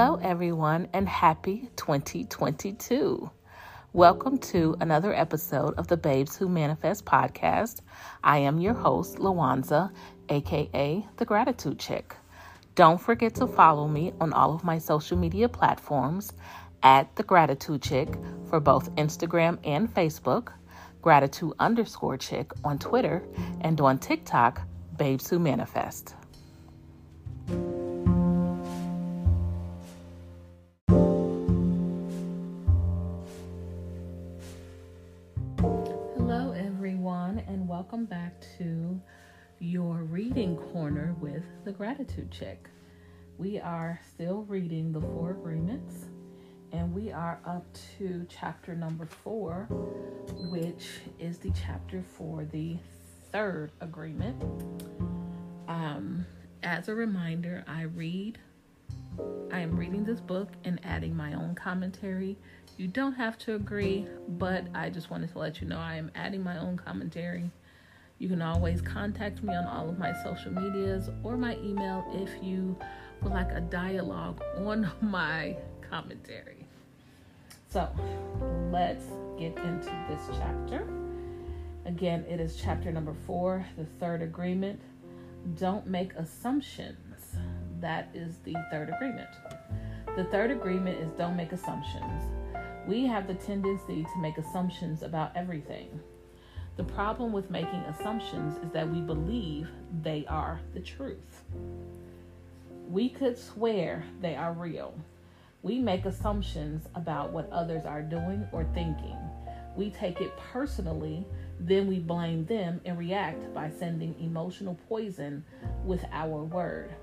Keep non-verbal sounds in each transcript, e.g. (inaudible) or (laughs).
Hello, everyone, and happy 2022. Welcome to another episode of the Babes Who Manifest podcast. I am your host, Lawanza, aka The Gratitude Chick. Don't forget to follow me on all of my social media platforms at The Gratitude Chick for both Instagram and Facebook, Gratitude underscore Chick on Twitter, and on TikTok, Babes Who Manifest. Welcome back to your reading corner with the Gratitude Chick. We are still reading the Four Agreements, and we are up to chapter number four, which is the chapter for the third agreement. Um, as a reminder, I read, I am reading this book and adding my own commentary. You don't have to agree, but I just wanted to let you know I am adding my own commentary. You can always contact me on all of my social medias or my email if you would like a dialogue on (laughs) my commentary. So let's get into this chapter. Again, it is chapter number four, the third agreement. Don't make assumptions. That is the third agreement. The third agreement is don't make assumptions. We have the tendency to make assumptions about everything. The problem with making assumptions is that we believe they are the truth. We could swear they are real. We make assumptions about what others are doing or thinking. We take it personally, then we blame them and react by sending emotional poison with our word.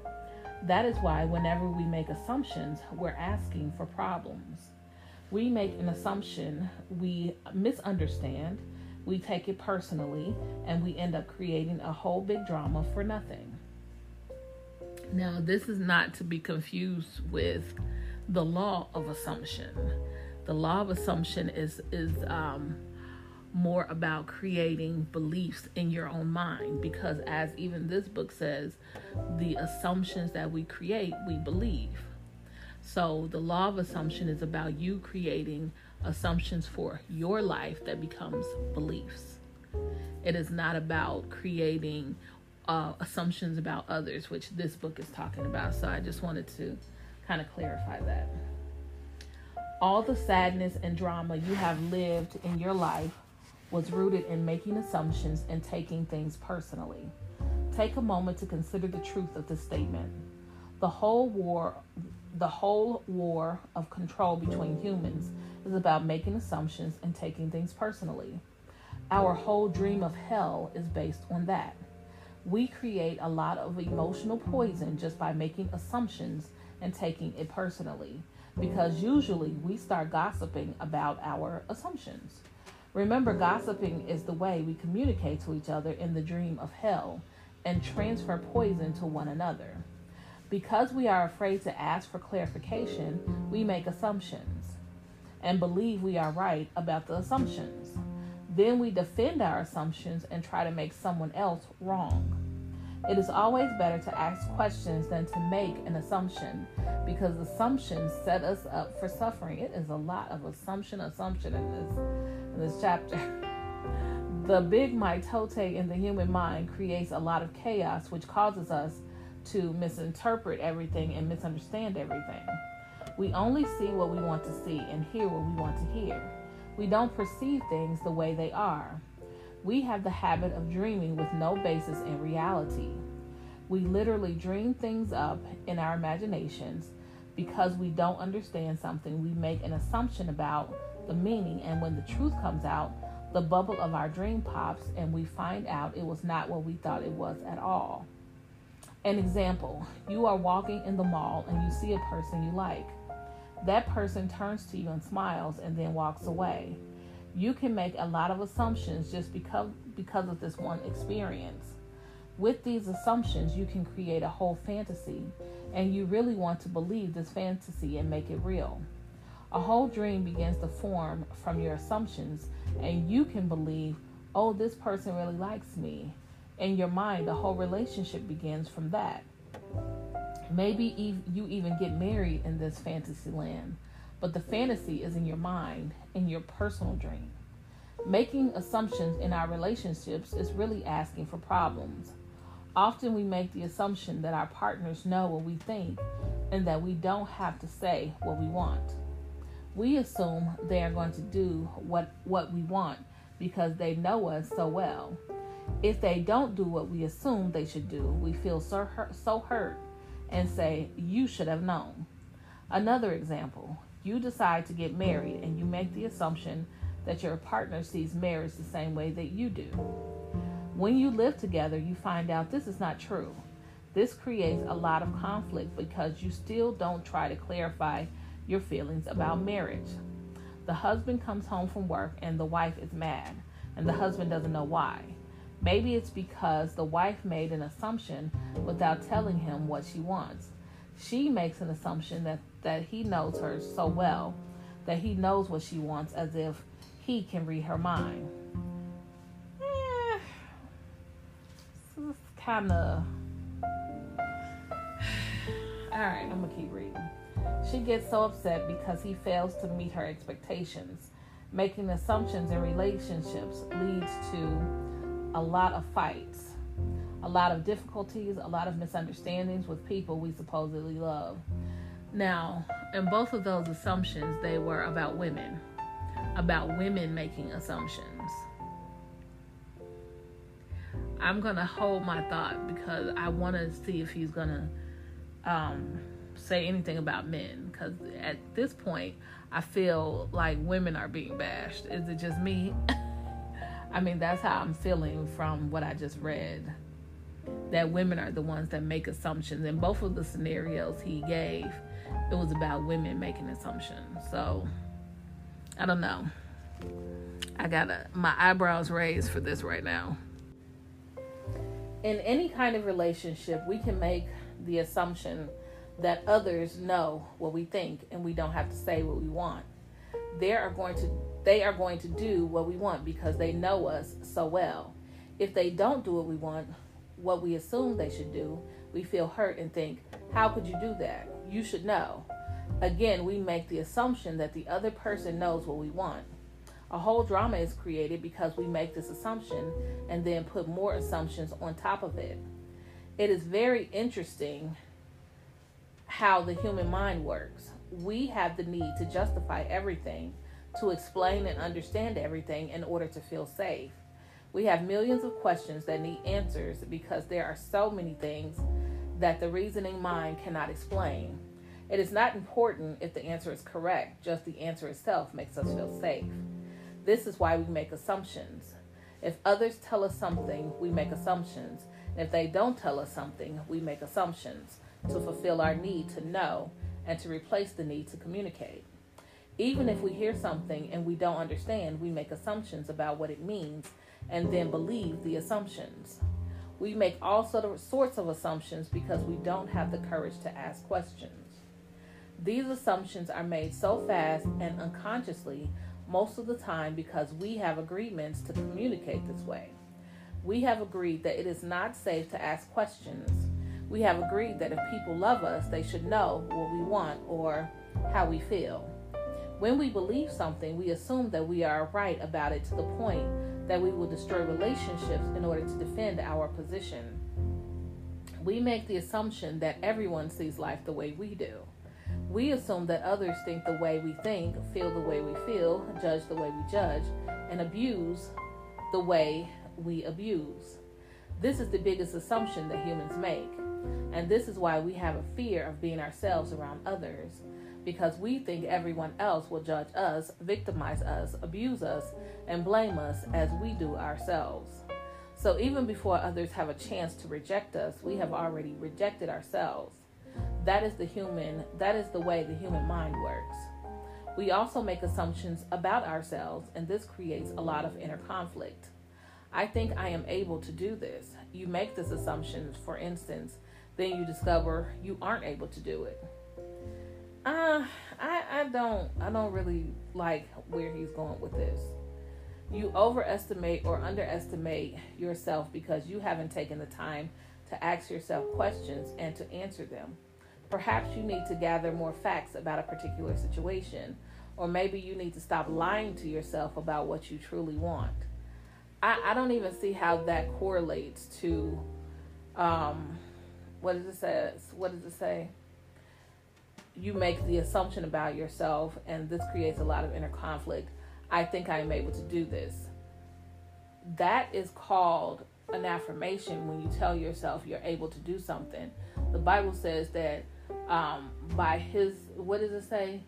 That is why, whenever we make assumptions, we're asking for problems. We make an assumption, we misunderstand, we take it personally, and we end up creating a whole big drama for nothing. Now, this is not to be confused with the law of assumption. The law of assumption is is um, more about creating beliefs in your own mind because, as even this book says, the assumptions that we create, we believe. So, the law of assumption is about you creating assumptions for your life that becomes beliefs. It is not about creating uh, assumptions about others, which this book is talking about. So, I just wanted to kind of clarify that. All the sadness and drama you have lived in your life was rooted in making assumptions and taking things personally. Take a moment to consider the truth of this statement. The whole war the whole war of control between humans is about making assumptions and taking things personally. Our whole dream of hell is based on that. We create a lot of emotional poison just by making assumptions and taking it personally because usually we start gossiping about our assumptions. Remember, gossiping is the way we communicate to each other in the dream of hell and transfer poison to one another. Because we are afraid to ask for clarification, we make assumptions and believe we are right about the assumptions. Then we defend our assumptions and try to make someone else wrong. It is always better to ask questions than to make an assumption because assumptions set us up for suffering. It is a lot of assumption, assumption in this in this chapter. (laughs) The big mitote in the human mind creates a lot of chaos, which causes us to misinterpret everything and misunderstand everything. We only see what we want to see and hear what we want to hear. We don't perceive things the way they are. We have the habit of dreaming with no basis in reality. We literally dream things up in our imaginations because we don't understand something. We make an assumption about the meaning, and when the truth comes out, the bubble of our dream pops, and we find out it was not what we thought it was at all. An example you are walking in the mall and you see a person you like. That person turns to you and smiles and then walks away. You can make a lot of assumptions just because, because of this one experience. With these assumptions, you can create a whole fantasy, and you really want to believe this fantasy and make it real. A whole dream begins to form from your assumptions, and you can believe, oh, this person really likes me. In your mind, the whole relationship begins from that. Maybe you even get married in this fantasy land, but the fantasy is in your mind, in your personal dream. Making assumptions in our relationships is really asking for problems. Often we make the assumption that our partners know what we think and that we don't have to say what we want. We assume they are going to do what, what we want because they know us so well. If they don't do what we assume they should do, we feel so hurt, so hurt and say, You should have known. Another example you decide to get married and you make the assumption that your partner sees marriage the same way that you do. When you live together, you find out this is not true. This creates a lot of conflict because you still don't try to clarify your feelings about marriage. The husband comes home from work and the wife is mad, and the husband doesn't know why. Maybe it's because the wife made an assumption without telling him what she wants. She makes an assumption that, that he knows her so well that he knows what she wants as if he can read her mind. Eh, this is kind of. (sighs) Alright, I'm gonna keep reading. She gets so upset because he fails to meet her expectations. Making assumptions in relationships leads to a lot of fights, a lot of difficulties, a lot of misunderstandings with people we supposedly love. Now, in both of those assumptions, they were about women, about women making assumptions. I'm going to hold my thought because I want to see if he's going to um, say anything about men. Because at this point, I feel like women are being bashed. Is it just me? (laughs) I mean, that's how I'm feeling from what I just read. That women are the ones that make assumptions. In both of the scenarios he gave, it was about women making assumptions. So, I don't know. I got my eyebrows raised for this right now. In any kind of relationship, we can make the assumption that others know what we think and we don't have to say what we want. There are going to they are going to do what we want because they know us so well. If they don't do what we want, what we assume they should do, we feel hurt and think, How could you do that? You should know. Again, we make the assumption that the other person knows what we want. A whole drama is created because we make this assumption and then put more assumptions on top of it. It is very interesting how the human mind works. We have the need to justify everything to explain and understand everything in order to feel safe. We have millions of questions that need answers because there are so many things that the reasoning mind cannot explain. It is not important if the answer is correct, just the answer itself makes us feel safe. This is why we make assumptions. If others tell us something, we make assumptions. If they don't tell us something, we make assumptions to fulfill our need to know and to replace the need to communicate. Even if we hear something and we don't understand, we make assumptions about what it means and then believe the assumptions. We make all sorts of assumptions because we don't have the courage to ask questions. These assumptions are made so fast and unconsciously most of the time because we have agreements to communicate this way. We have agreed that it is not safe to ask questions. We have agreed that if people love us, they should know what we want or how we feel. When we believe something, we assume that we are right about it to the point that we will destroy relationships in order to defend our position. We make the assumption that everyone sees life the way we do. We assume that others think the way we think, feel the way we feel, judge the way we judge, and abuse the way we abuse. This is the biggest assumption that humans make. And this is why we have a fear of being ourselves around others because we think everyone else will judge us, victimize us, abuse us, and blame us as we do ourselves. So even before others have a chance to reject us, we have already rejected ourselves. That is the human that is the way the human mind works. We also make assumptions about ourselves and this creates a lot of inner conflict. I think I am able to do this. You make this assumption, for instance, then you discover you aren't able to do it. Uh, I I don't I don't really like where he's going with this. You overestimate or underestimate yourself because you haven't taken the time to ask yourself questions and to answer them. Perhaps you need to gather more facts about a particular situation, or maybe you need to stop lying to yourself about what you truly want. I, I don't even see how that correlates to um, what does it say? What does it say? You make the assumption about yourself, and this creates a lot of inner conflict. I think I am able to do this. That is called an affirmation when you tell yourself you're able to do something. The Bible says that um, by His, what does it say?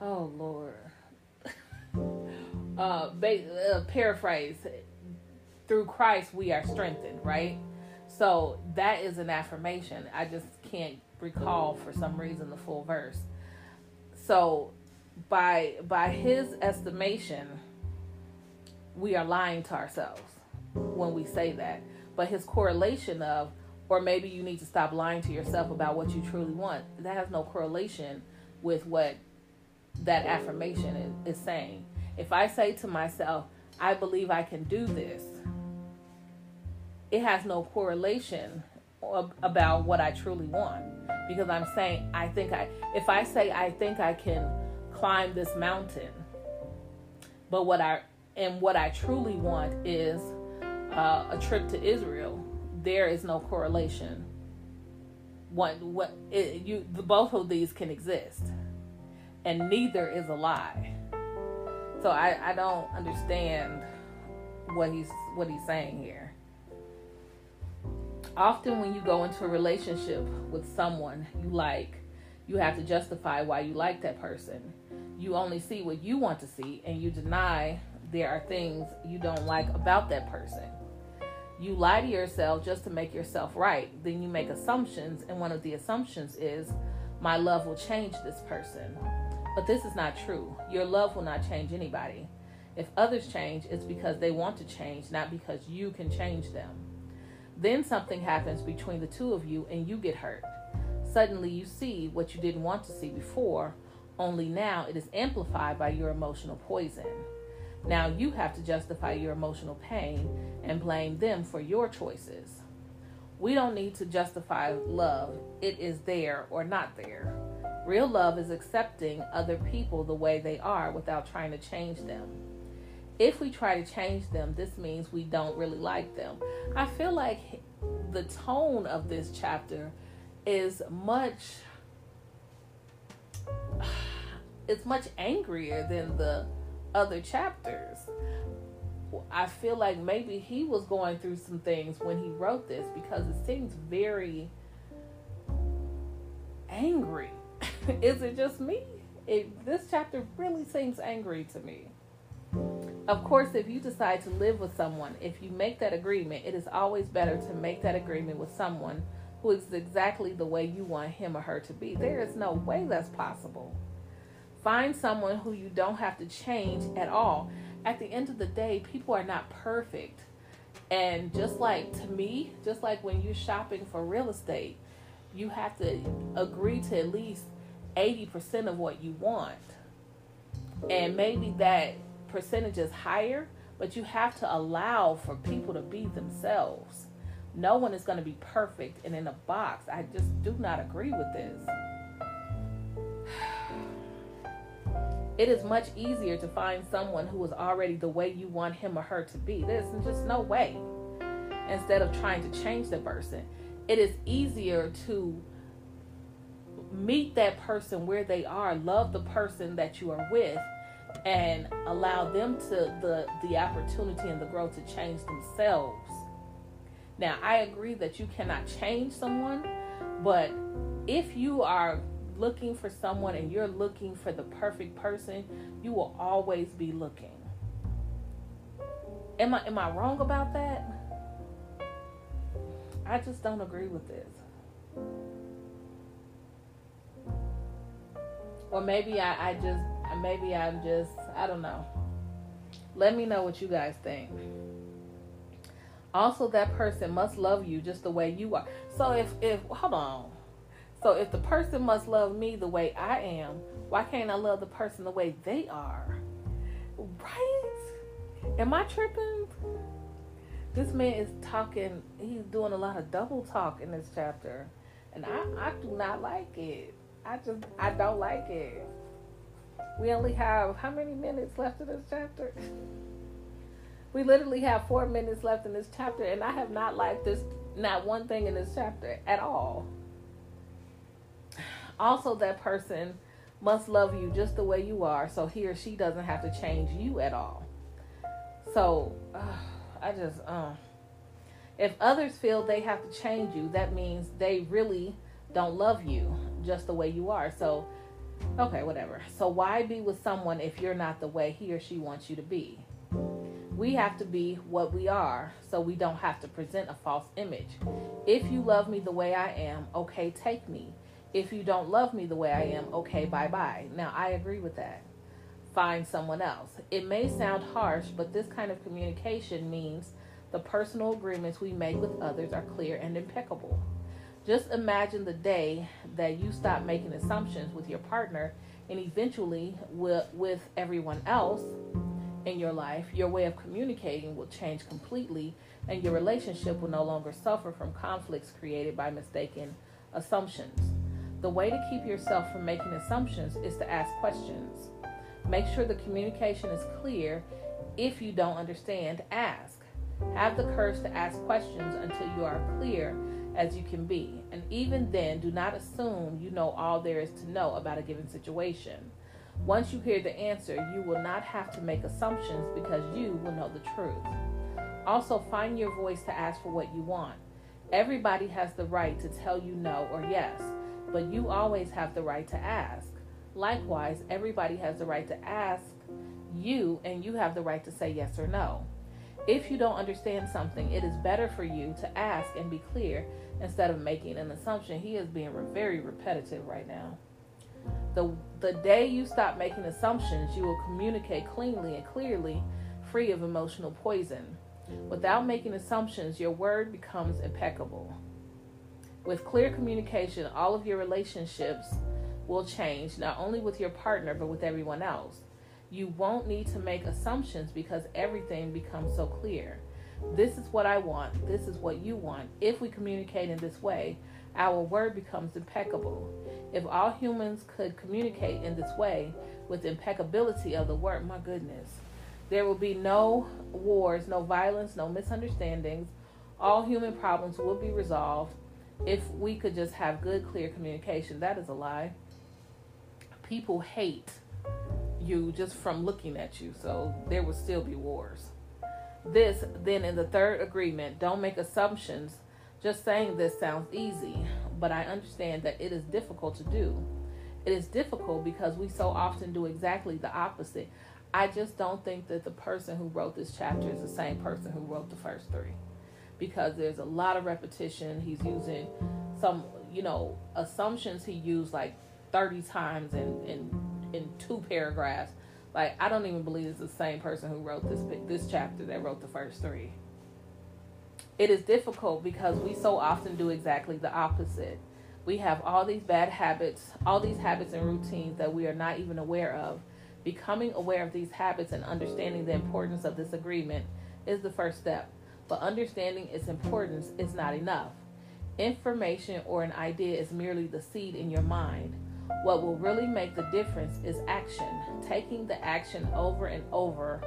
Oh Lord. (laughs) uh, ba- uh, paraphrase. Through Christ we are strengthened, right? So that is an affirmation. I just can't recall for some reason the full verse. So by by his estimation, we are lying to ourselves when we say that. But his correlation of or maybe you need to stop lying to yourself about what you truly want. That has no correlation with what that affirmation is, is saying. If I say to myself, I believe I can do this, it has no correlation about what I truly want. Because I'm saying I think I if I say I think I can climb this mountain but what I and what I truly want is uh, a trip to Israel there is no correlation. One what it, you the, both of these can exist. And neither is a lie. So I, I don't understand what he's what he's saying here often when you go into a relationship with someone you like, you have to justify why you like that person. You only see what you want to see, and you deny there are things you don't like about that person. You lie to yourself just to make yourself right. Then you make assumptions, and one of the assumptions is, My love will change this person. But this is not true. Your love will not change anybody. If others change, it's because they want to change, not because you can change them. Then something happens between the two of you and you get hurt. Suddenly you see what you didn't want to see before, only now it is amplified by your emotional poison. Now you have to justify your emotional pain and blame them for your choices. We don't need to justify love, it is there or not there. Real love is accepting other people the way they are without trying to change them if we try to change them, this means we don't really like them. I feel like the tone of this chapter is much (sighs) it's much angrier than the other chapters. I feel like maybe he was going through some things when he wrote this because it seems very angry. (laughs) Is it just me? It, this chapter really seems angry to me. Of course, if you decide to live with someone, if you make that agreement, it is always better to make that agreement with someone who is exactly the way you want him or her to be. There is no way that's possible. Find someone who you don't have to change at all. At the end of the day, people are not perfect. And just like to me, just like when you're shopping for real estate, you have to agree to at least 80% of what you want. And maybe that percentage is higher, but you have to allow for people to be themselves. No one is going to be perfect and in a box. I just do not agree with this. (sighs) It is much easier to find someone who is already the way you want him or her to be. There's just no way. Instead of trying to change the person, it is easier to meet that person where they are, love the person that you are with, and allow them to the the opportunity and the growth to change themselves. Now, I agree that you cannot change someone, but if you are looking for someone and you're looking for the perfect person, you will always be looking. Am I am I wrong about that? I just don't agree with this. Or maybe I, I just maybe I'm just, I don't know. Let me know what you guys think. Also, that person must love you just the way you are. So if, if, hold on. So if the person must love me the way I am, why can't I love the person the way they are? Right? Am I tripping? This man is talking, he's doing a lot of double talk in this chapter. And I, I do not like it. I just, I don't like it. We only have how many minutes left in this chapter? We literally have four minutes left in this chapter, and I have not liked this, not one thing in this chapter at all. Also, that person must love you just the way you are, so he or she doesn't have to change you at all. So, uh, I just, uh, if others feel they have to change you, that means they really don't love you just the way you are. So, okay, whatever. So, why be with someone if you're not the way he or she wants you to be? We have to be what we are so we don't have to present a false image. If you love me the way I am, okay, take me. If you don't love me the way I am, okay, bye bye. Now, I agree with that. Find someone else. It may sound harsh, but this kind of communication means the personal agreements we make with others are clear and impeccable. Just imagine the day that you stop making assumptions with your partner and eventually with, with everyone else in your life, your way of communicating will change completely and your relationship will no longer suffer from conflicts created by mistaken assumptions. The way to keep yourself from making assumptions is to ask questions. Make sure the communication is clear. If you don't understand, ask. Have the courage to ask questions until you are clear as you can be. And even then, do not assume you know all there is to know about a given situation. Once you hear the answer, you will not have to make assumptions because you will know the truth. Also, find your voice to ask for what you want. Everybody has the right to tell you no or yes, but you always have the right to ask. Likewise, everybody has the right to ask you, and you have the right to say yes or no. If you don't understand something, it is better for you to ask and be clear instead of making an assumption. He is being very repetitive right now. The, the day you stop making assumptions, you will communicate cleanly and clearly, free of emotional poison. Without making assumptions, your word becomes impeccable. With clear communication, all of your relationships will change, not only with your partner, but with everyone else. You won't need to make assumptions because everything becomes so clear. This is what I want. This is what you want. If we communicate in this way, our word becomes impeccable. If all humans could communicate in this way with impeccability of the word, my goodness, there will be no wars, no violence, no misunderstandings. All human problems will be resolved if we could just have good, clear communication. That is a lie. People hate you just from looking at you, so there will still be wars. This, then, in the third agreement, don't make assumptions. Just saying this sounds easy, but I understand that it is difficult to do. It is difficult because we so often do exactly the opposite. I just don't think that the person who wrote this chapter is the same person who wrote the first three because there's a lot of repetition. He's using some, you know, assumptions he used like 30 times in, in, in two paragraphs. Like, I don't even believe it's the same person who wrote this, this chapter that wrote the first three. It is difficult because we so often do exactly the opposite. We have all these bad habits, all these habits and routines that we are not even aware of. Becoming aware of these habits and understanding the importance of this agreement is the first step, but understanding its importance is not enough. Information or an idea is merely the seed in your mind. What will really make the difference is action. Taking the action over and over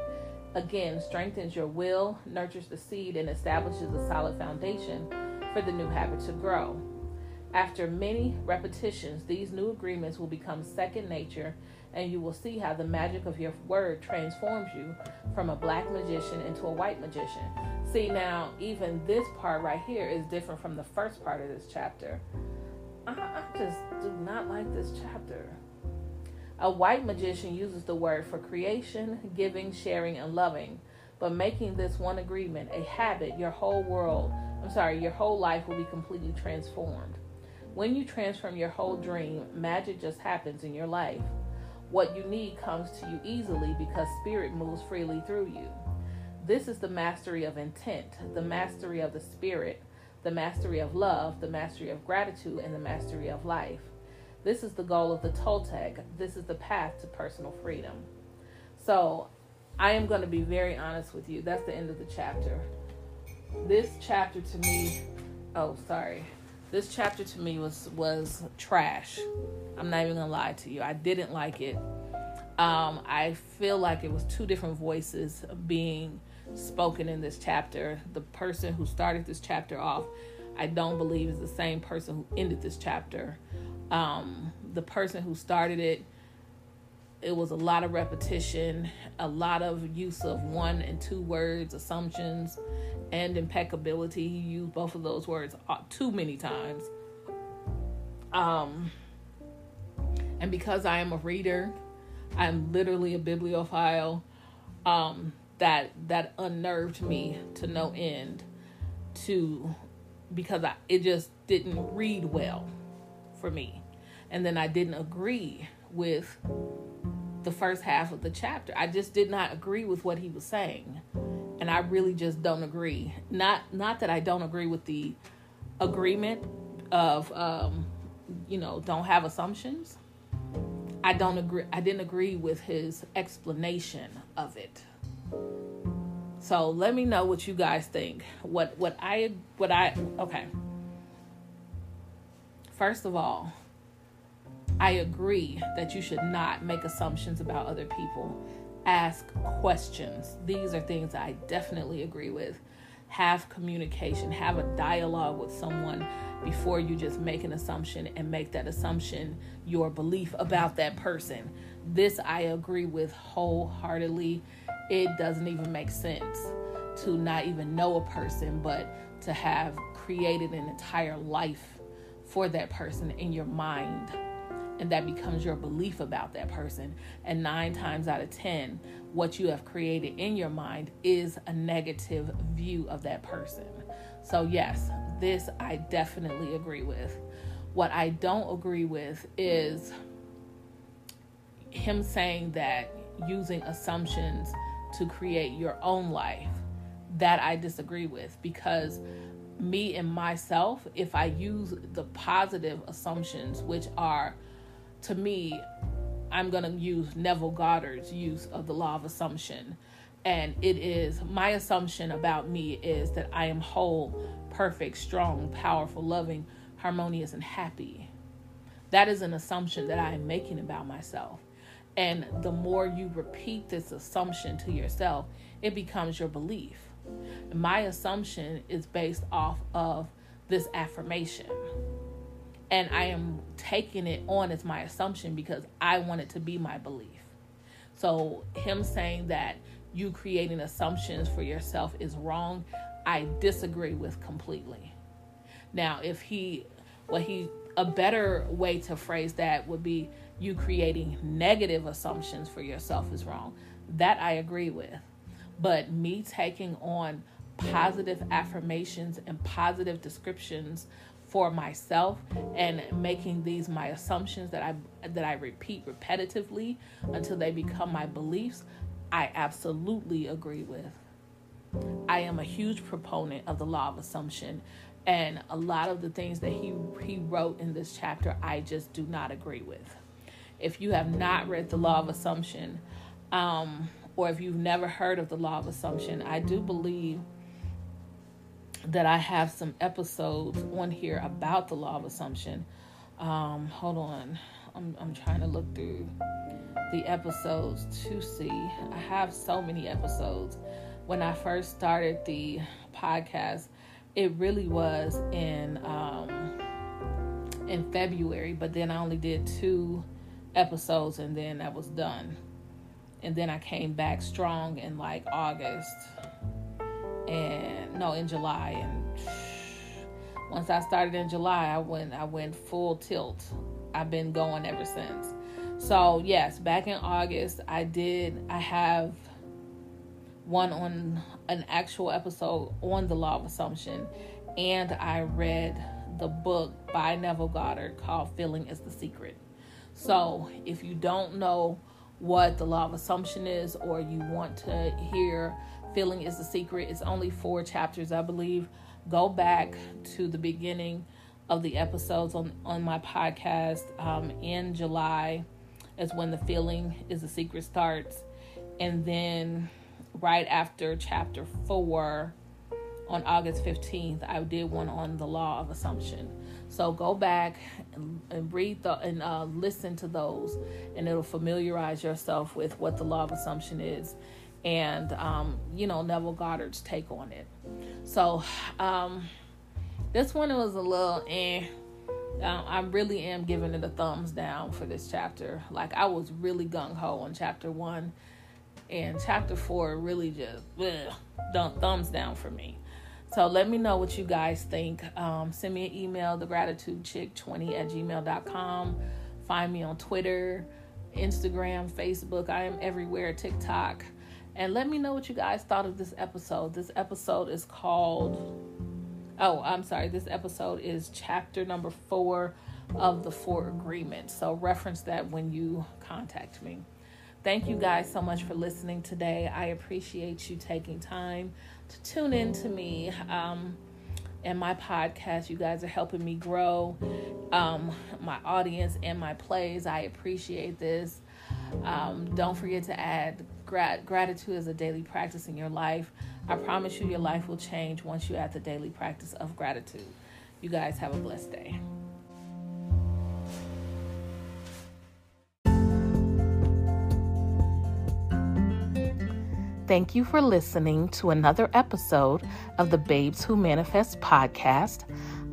again strengthens your will, nurtures the seed, and establishes a solid foundation for the new habit to grow. After many repetitions, these new agreements will become second nature, and you will see how the magic of your word transforms you from a black magician into a white magician. See, now, even this part right here is different from the first part of this chapter. I, just like this chapter. A white magician uses the word for creation, giving, sharing, and loving. But making this one agreement a habit, your whole world, I'm sorry, your whole life will be completely transformed. When you transform your whole dream, magic just happens in your life. What you need comes to you easily because spirit moves freely through you. This is the mastery of intent, the mastery of the spirit, the mastery of love, the mastery of gratitude, and the mastery of life. This is the goal of the Toltec. This is the path to personal freedom. So, I am going to be very honest with you. That's the end of the chapter. This chapter to me, oh, sorry. this chapter to me was was trash. I'm not even gonna lie to you. I didn't like it. Um, I feel like it was two different voices being spoken in this chapter. The person who started this chapter off, I don't believe is the same person who ended this chapter. Um, the person who started it, it was a lot of repetition, a lot of use of one and two words, assumptions, and impeccability. He used both of those words uh, too many times. Um, and because I am a reader, I'm literally a bibliophile. Um, that that unnerved me to no end. To because I it just didn't read well for me, and then I didn't agree with the first half of the chapter. I just did not agree with what he was saying and I really just don't agree. Not not that I don't agree with the agreement of um, you know don't have assumptions. I don't agree. I didn't agree with his explanation of it. So let me know what you guys think. What what I what I okay. First of all, I agree that you should not make assumptions about other people ask questions. These are things I definitely agree with. Have communication, have a dialogue with someone before you just make an assumption and make that assumption your belief about that person. This I agree with wholeheartedly. It doesn't even make sense to not even know a person, but to have created an entire life for that person in your mind and that becomes your belief about that person. And nine times out of 10, what you have created in your mind is a negative view of that person. So, yes, this I definitely agree with. What I don't agree with is him saying that using assumptions to create your own life. That I disagree with because me and myself, if I use the positive assumptions, which are to me, I'm going to use Neville Goddard's use of the law of assumption. And it is my assumption about me is that I am whole, perfect, strong, powerful, loving, harmonious, and happy. That is an assumption that I am making about myself. And the more you repeat this assumption to yourself, it becomes your belief. My assumption is based off of this affirmation and I am taking it on as my assumption because I want it to be my belief. So, him saying that you creating assumptions for yourself is wrong, I disagree with completely. Now, if he, what he, a better way to phrase that would be you creating negative assumptions for yourself is wrong. That I agree with. But me taking on positive affirmations and positive descriptions for myself and making these my assumptions that I that I repeat repetitively until they become my beliefs, I absolutely agree with. I am a huge proponent of the law of assumption and a lot of the things that he he wrote in this chapter I just do not agree with. If you have not read the law of assumption um, or if you've never heard of the law of assumption, I do believe that I have some episodes on here about the law of assumption. Um, hold on. I'm, I'm trying to look through the episodes to see. I have so many episodes. When I first started the podcast, it really was in um, in February, but then I only did two episodes and then that was done. And then I came back strong in like August and no in July and once I started in July I went I went full tilt. I've been going ever since. So yes, back in August I did I have one on an actual episode on the law of assumption and I read the book by Neville Goddard called Feeling is the Secret. So if you don't know what the law of assumption is or you want to hear Feeling is the Secret. It's only four chapters, I believe. Go back to the beginning of the episodes on, on my podcast. Um, in July is when the Feeling is the Secret starts. And then right after chapter four, on August 15th, I did one on the law of assumption. So go back and, and read the and uh, listen to those, and it'll familiarize yourself with what the law of assumption is, and um, you know Neville Goddard's take on it. So um, this one was a little eh. Um, I really am giving it a thumbs down for this chapter. Like I was really gung ho on chapter one, and chapter four really just ugh, thumbs down for me. So let me know what you guys think. Um, send me an email, thegratitudechick20 at gmail.com. Find me on Twitter, Instagram, Facebook. I am everywhere, TikTok. And let me know what you guys thought of this episode. This episode is called, oh, I'm sorry, this episode is chapter number four of the four agreements. So reference that when you contact me. Thank you guys so much for listening today. I appreciate you taking time to tune in to me um, and my podcast. You guys are helping me grow um, my audience and my plays. I appreciate this. Um, don't forget to add grat- gratitude as a daily practice in your life. I promise you, your life will change once you add the daily practice of gratitude. You guys have a blessed day. Thank you for listening to another episode of the Babes Who Manifest podcast.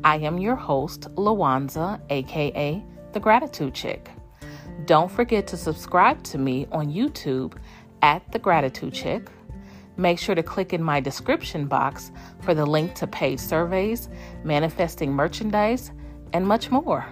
I am your host, Lawanza, aka The Gratitude Chick. Don't forget to subscribe to me on YouTube at The Gratitude Chick. Make sure to click in my description box for the link to paid surveys, manifesting merchandise, and much more.